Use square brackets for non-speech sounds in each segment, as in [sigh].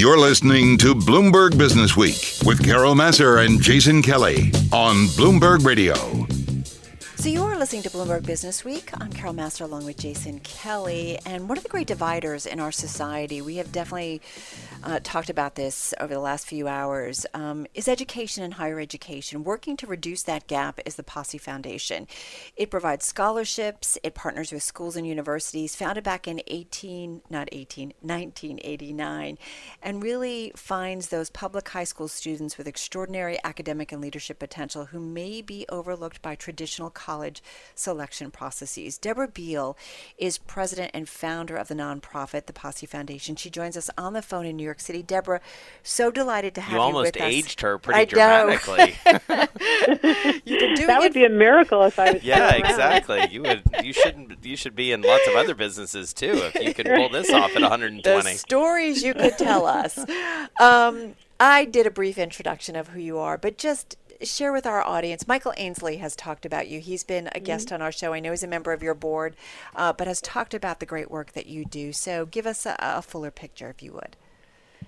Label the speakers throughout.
Speaker 1: You're listening to Bloomberg Business Week with Carol Massar and Jason Kelly on Bloomberg Radio.
Speaker 2: So you are listening to Bloomberg Business Week. I'm Carol Massar along with Jason Kelly. And one of the great dividers in our society, we have definitely uh, talked about this over the last few hours, um, is education and higher education. Working to reduce that gap is the Posse Foundation. It provides scholarships, it partners with schools and universities, founded back in 18, not 18, 1989, and really finds those public high school students with extraordinary academic and leadership potential who may be overlooked by traditional college college selection processes. Deborah Bial is president and founder of the nonprofit, the Posse Foundation. She joins us on the phone in New York City. Deborah, so delighted to have
Speaker 3: you,
Speaker 2: you
Speaker 3: almost aged
Speaker 2: us.
Speaker 3: her pretty
Speaker 2: I
Speaker 3: dramatically. [laughs] [laughs]
Speaker 4: that would be a miracle if I was.
Speaker 3: yeah, exactly. You would. You shouldn't. You should be in lots of other businesses too if you could pull this off at 120. [laughs]
Speaker 2: The stories you could tell us. Um, I did a brief introduction of who you are, but just share with our audience. Michael Ainslie has talked about you. He's been a guest mm-hmm. on our show. I know he's a member of your board, uh, but has talked about the great work that you do. So give us a, a fuller picture, if you would.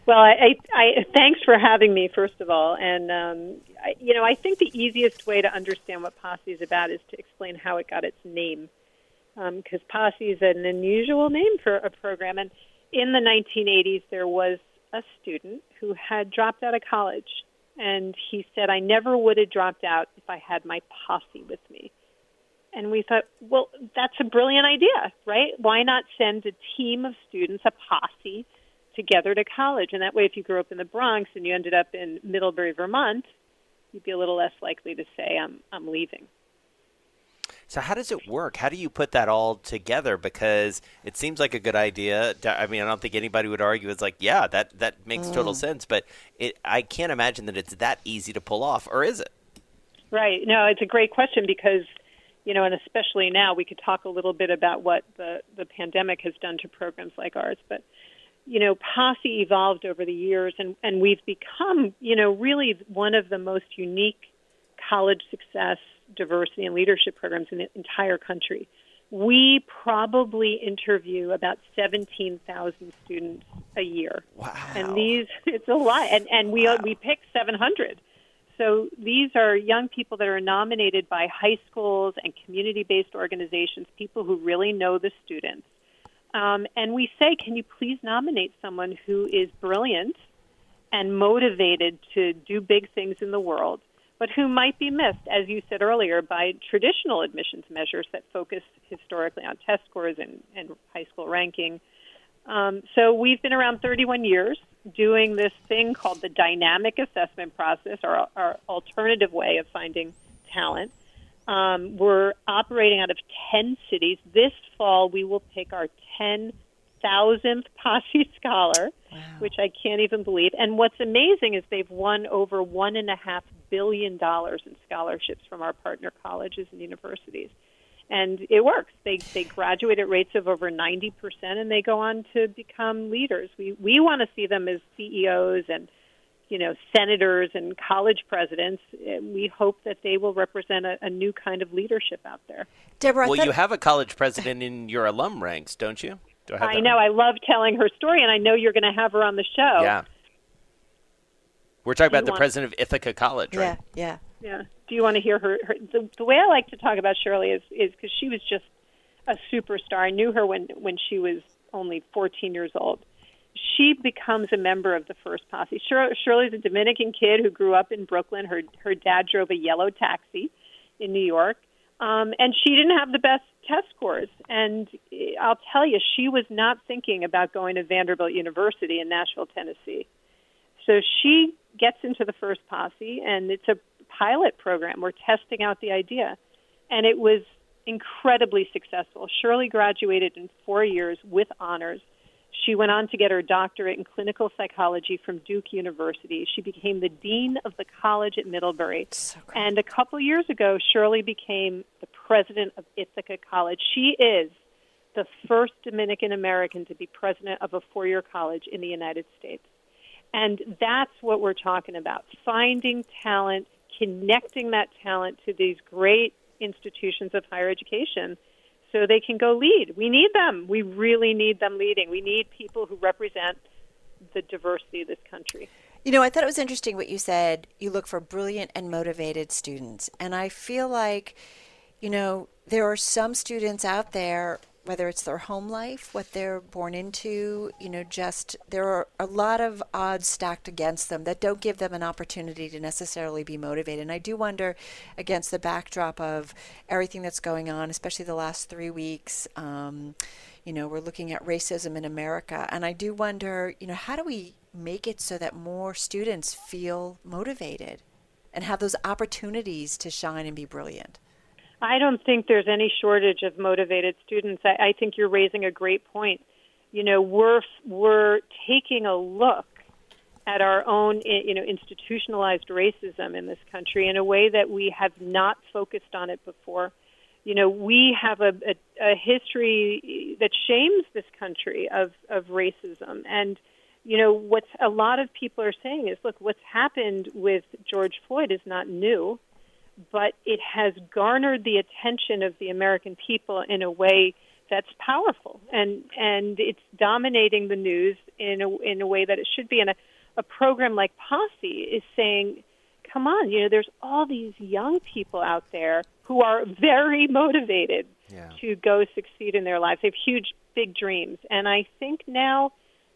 Speaker 4: Well, I, I, I, thanks for having me, first of all. And um, I, you know, I think the easiest way to understand what Posse is about is to explain how it got its name, because um, Posse is an unusual name for a program. And in the 1980s, there was a student who had dropped out of college and he said, I never would have dropped out if I had my posse with me. And we thought, well, that's a brilliant idea, right? Why not send a team of students, a posse, together to college? And that way, if you grew up in the Bronx and you ended up in Middlebury, Vermont, you'd be a little less likely to say, I'm, I'm leaving.
Speaker 3: So how does it work? How do you put that all together? Because it seems like a good idea. I mean, I don't think anybody would argue it's like, yeah, that that makes mm. total sense. But it, I can't imagine that it's that easy to pull off, or is it?
Speaker 4: Right. No, it's a great question because, you know, and especially now, we could talk a little bit about what the the pandemic has done to programs like ours, but. You know, Posse evolved over the years, and, and we've become, you know, really one of the most unique college success diversity and leadership programs in the entire country. We probably interview about 17,000 students a year.
Speaker 3: Wow.
Speaker 4: And these, [laughs] it's a lot. And, and we, wow. we pick 700. So these are young people that are nominated by high schools and community based organizations, people who really know the students. Um, and we say, can you please nominate someone who is brilliant and motivated to do big things in the world but who might be missed, as you said earlier, by traditional admissions measures that focus historically on test scores and, and high school ranking. Um, so we've been around 31 years doing this thing called the dynamic assessment process, our, our alternative way of finding talent. Um, we're operating out of 10 cities. This fall, we will pick our 10 thousandth [laughs] Posse Scholar, wow. which I can't even believe. And what's amazing is they've won over one and a half billion dollars in scholarships from our partner colleges and universities. And it works. They they graduate at rates of over ninety percent, and they go on to become leaders. We we want to see them as CEOs and you know senators and college presidents. We hope that they will represent a, a new kind of leadership out there.
Speaker 2: Deborah,
Speaker 3: well, you have a college president in your alum ranks, don't you?
Speaker 4: Do I, I know. Right? I love telling her story, and I know you're going to have her on the show.
Speaker 3: Yeah. We're talking about the president of Ithaca College,
Speaker 2: right? Yeah,
Speaker 4: yeah. Yeah. Do you want to hear her? her the, the way I like to talk about Shirley is is because she was just a superstar. I knew her when when she was only 14 years old. She becomes a member of the First Posse. Shirley's a Dominican kid who grew up in Brooklyn. Her her dad drove a yellow taxi in New York, um, and she didn't have the best test scores. And I'll tell you, she was not thinking about going to Vanderbilt University in Nashville, Tennessee. So she gets into the first posse, and it's a pilot program. We're testing out the idea. And it was incredibly successful. Shirley graduated in four years with honors. She went on to get her doctorate in clinical psychology from Duke University. She became the dean of the college at Middlebury.
Speaker 2: So
Speaker 4: and a couple years ago, Shirley became the president of Ithaca College. She is the first Dominican American to be president of a four year college in the United States. And that's what we're talking about finding talent, connecting that talent to these great institutions of higher education so they can go lead. We need them. We really need them leading. We need people who represent the diversity of this country.
Speaker 2: You know, I thought it was interesting what you said. You look for brilliant and motivated students. And I feel like, you know, there are some students out there, whether it's their home life, what they're born into, you know, just there are a lot of odds stacked against them that don't give them an opportunity to necessarily be motivated. And I do wonder, against the backdrop of everything that's going on, especially the last three weeks, um, you know, we're looking at racism in America. And I do wonder, you know, how do we make it so that more students feel motivated and have those opportunities to shine and be brilliant?
Speaker 4: I don't think there's any shortage of motivated students. I, I think you're raising a great point. You know, we're we're taking a look at our own, you know, institutionalized racism in this country in a way that we have not focused on it before. You know, we have a, a, a history that shames this country of, of racism, and you know, what a lot of people are saying is, look, what's happened with George Floyd is not new, but it has garnered the attention of the American people in a way that's powerful, and and it's dominating the news in a in a way that it should be. And a, a program like Posse is saying, come on, you know, there's all these young people out there who are very motivated yeah. to go succeed in their lives. They have huge, big dreams, and I think now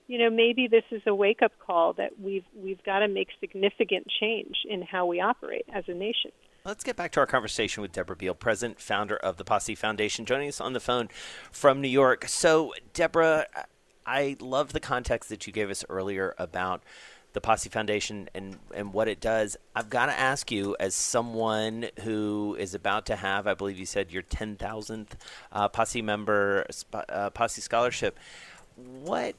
Speaker 4: you know, maybe this is a wake up call that we've we've got to make significant change in how we operate as a nation.
Speaker 3: Let's get back to our conversation with Deborah Bial, president, founder of the Posse Foundation, joining us on the phone from New York. So, Deborah, I love the context that you gave us earlier about the Posse Foundation and, and what it does. I've got to ask you, as someone who is about to have, I believe you said, your 10,000th uh, Posse member uh, Posse scholarship, what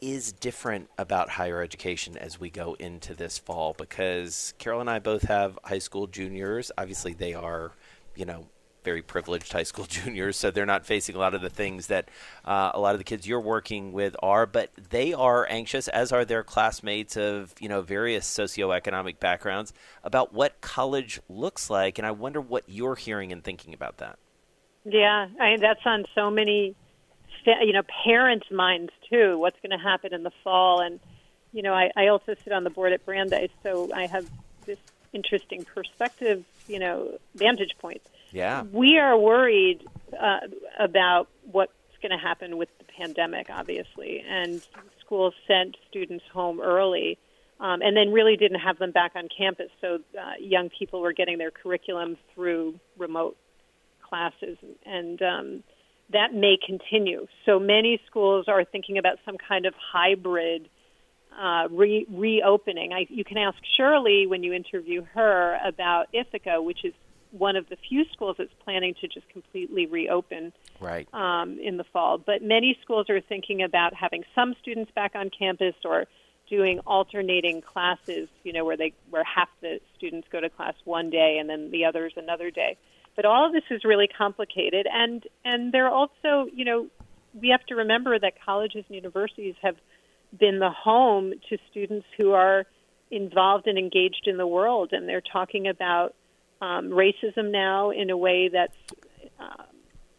Speaker 3: is different about higher education as we go into this fall? Because Carol and I both have high school juniors. Obviously, they are, you know, very privileged high school [laughs] juniors, so they're not facing a lot of the things that uh, a lot of the kids you're working with are. But they are anxious, as are their classmates of you know various socioeconomic backgrounds, about what college looks like. And I wonder what you're hearing and thinking about that.
Speaker 4: Yeah, I that's on so many you know parents' minds too. What's going to happen in the fall? And you know, I, I also sit on the board at Brandeis, so I have this interesting perspective, you know, vantage point.
Speaker 3: Yeah,
Speaker 4: we are worried uh, about what's going to happen with the pandemic, obviously, and schools sent students home early. Um, and then really didn't have them back on campus. So uh, young people were getting their curriculum through remote classes, and um, that may continue. So many schools are thinking about some kind of hybrid uh, re- reopening. I, you can ask Shirley when you interview her about Ithaca, which is one of the few schools that's planning to just completely reopen
Speaker 3: right.
Speaker 4: um, in the fall. But many schools are thinking about having some students back on campus or doing alternating classes. You know, where they where half the students go to class one day and then the others another day. But all of this is really complicated, and and they're also, you know, we have to remember that colleges and universities have been the home to students who are involved and engaged in the world, and they're talking about um, racism now in a way that's uh,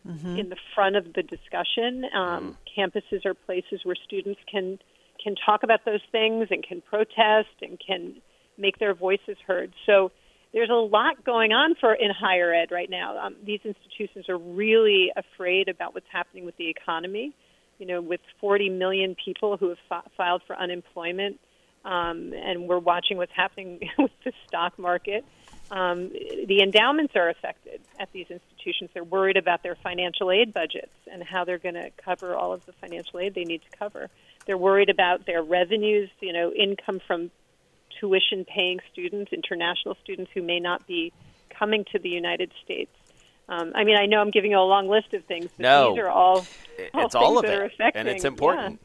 Speaker 4: mm-hmm. in the front of the discussion. Um, mm. Campuses are places where students can can talk about those things and can protest and can make their voices heard. So there's a lot going on for in higher ed right now. Um, these institutions are really afraid about what's happening with the economy. You know, with 40 million people who have fi- filed for unemployment, um, and we're watching what's happening [laughs] with the stock market. Um, the endowments are affected at these institutions. They're worried about their financial aid budgets and how they're going to cover all of the financial aid they need to cover. They're worried about their revenues, you know, income from tuition paying students, international students who may not be coming to the United States. Um, I mean, I know I'm giving you a long list of things, but
Speaker 3: no,
Speaker 4: these are all,
Speaker 3: all
Speaker 4: it's
Speaker 3: all
Speaker 4: of
Speaker 3: it, and it's important.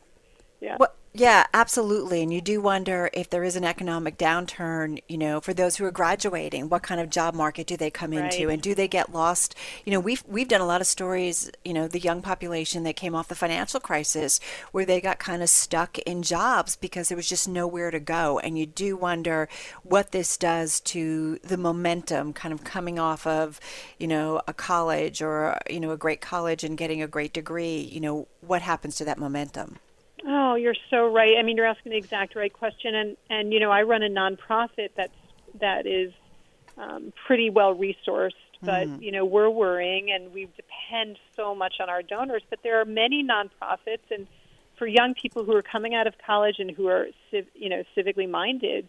Speaker 4: Yeah. yeah.
Speaker 2: Well, yeah, absolutely. And you do wonder if there is an economic downturn, you know, for those who are graduating, what kind of job market do they come
Speaker 4: right.
Speaker 2: into and do they get lost? You know, we've we've done a lot of stories, you know, the young population that came off the financial crisis where they got kind of stuck in jobs because there was just nowhere to go. And you do wonder what this does to the momentum kind of coming off of, you know, a college or, you know, a great college and getting a great degree, you know, what happens to that momentum?
Speaker 4: Oh, you're so right. I mean, you're asking the exact right question, and and you know, I run a nonprofit that's that is um, pretty well resourced, but mm. you know, we're worrying, and we depend so much on our donors. But there are many nonprofits, and for young people who are coming out of college and who are civ- you know civically minded,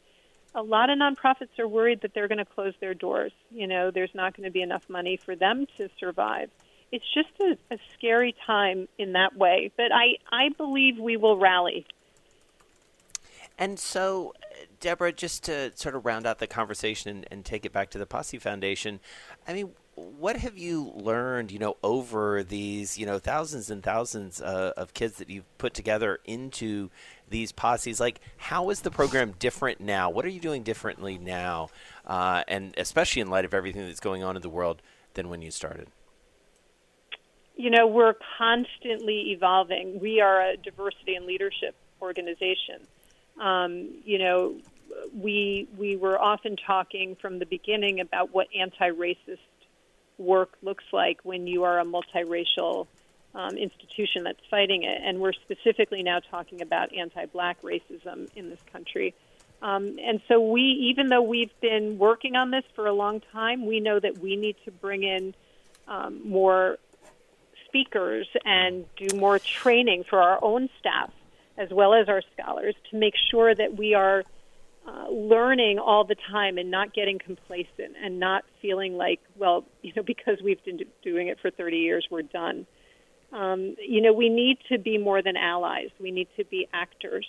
Speaker 4: a lot of nonprofits are worried that they're going to close their doors. You know, there's not going to be enough money for them to survive it's just a, a scary time in that way. But I, I believe we will rally.
Speaker 3: And so, Deborah, just to sort of round out the conversation and, and, take it back to the Posse Foundation, I mean, what have you learned, you know, over these, you know, thousands and thousands uh, of kids that you've put together into these posses? Like, how is the program different now? What are you doing differently now? Uh, and especially in light of everything that's going on in the world than when you started?
Speaker 4: You know, we're constantly evolving. We are a diversity and leadership organization. Um, you know, we we were often talking from the beginning about what anti-racist work looks like when you are a multiracial um, institution that's fighting it, and we're specifically now talking about anti-black racism in this country. Um, and so we, even though we've been working on this for a long time, we know that we need to bring in um, more speakers and do more training for our own staff as well as our scholars to make sure that we are uh, learning all the time and not getting complacent and not feeling like, well, [laughs] you know, because we've been doing it for 30 years, we're done. Um, you know, we need to be more than allies. We need to be actors.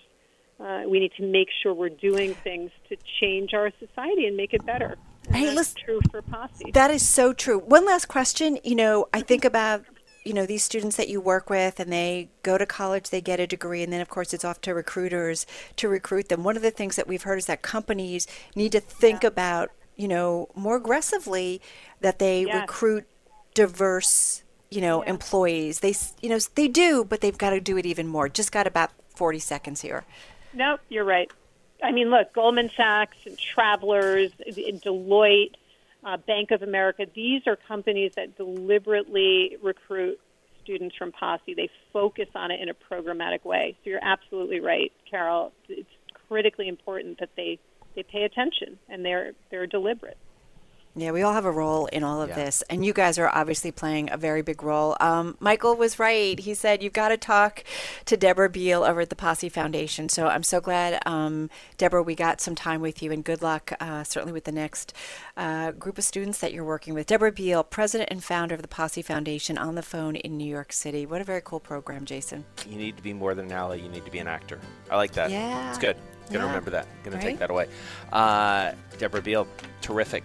Speaker 4: Uh, we need to make sure we're doing things to change our society and make it better. And
Speaker 2: hey,
Speaker 4: that's
Speaker 2: listen,
Speaker 4: true for Posse.
Speaker 2: That is so true. One last question. You know, I think about you know these students that you work with and they go to college they get a degree and then of course it's off to recruiters to recruit them one of the things that we've heard is that companies need to think yeah. about you know more aggressively that they yes. recruit diverse you know yeah. employees they you know they do but they've got to do it even more just got about 40 seconds here
Speaker 4: nope you're right i mean look goldman sachs and travelers deloitte uh, Bank of America. These are companies that deliberately recruit students from Posse. They focus on it in a programmatic way. So you're absolutely right, Carol. It's critically important that they, they pay attention and they're they're deliberate.
Speaker 2: Yeah, we all have a role in all of yeah. this, and you guys are obviously playing a very big role. Um, Michael was right. He said you've got to talk to Deborah Bial over at the Posse Foundation. So I'm so glad, um, Deborah, we got some time with you, and good luck, uh, certainly with the next uh, group of students that you're working with. Deborah Bial, president and founder of the Posse Foundation, on the phone in New York City. What a very cool program, Jason.
Speaker 3: You need to be more than an ally. You need to be an actor. I like that.
Speaker 2: Yeah,
Speaker 3: it's good. Gonna yeah. remember that. Gonna right? take that away. Uh, Deborah Bial, terrific.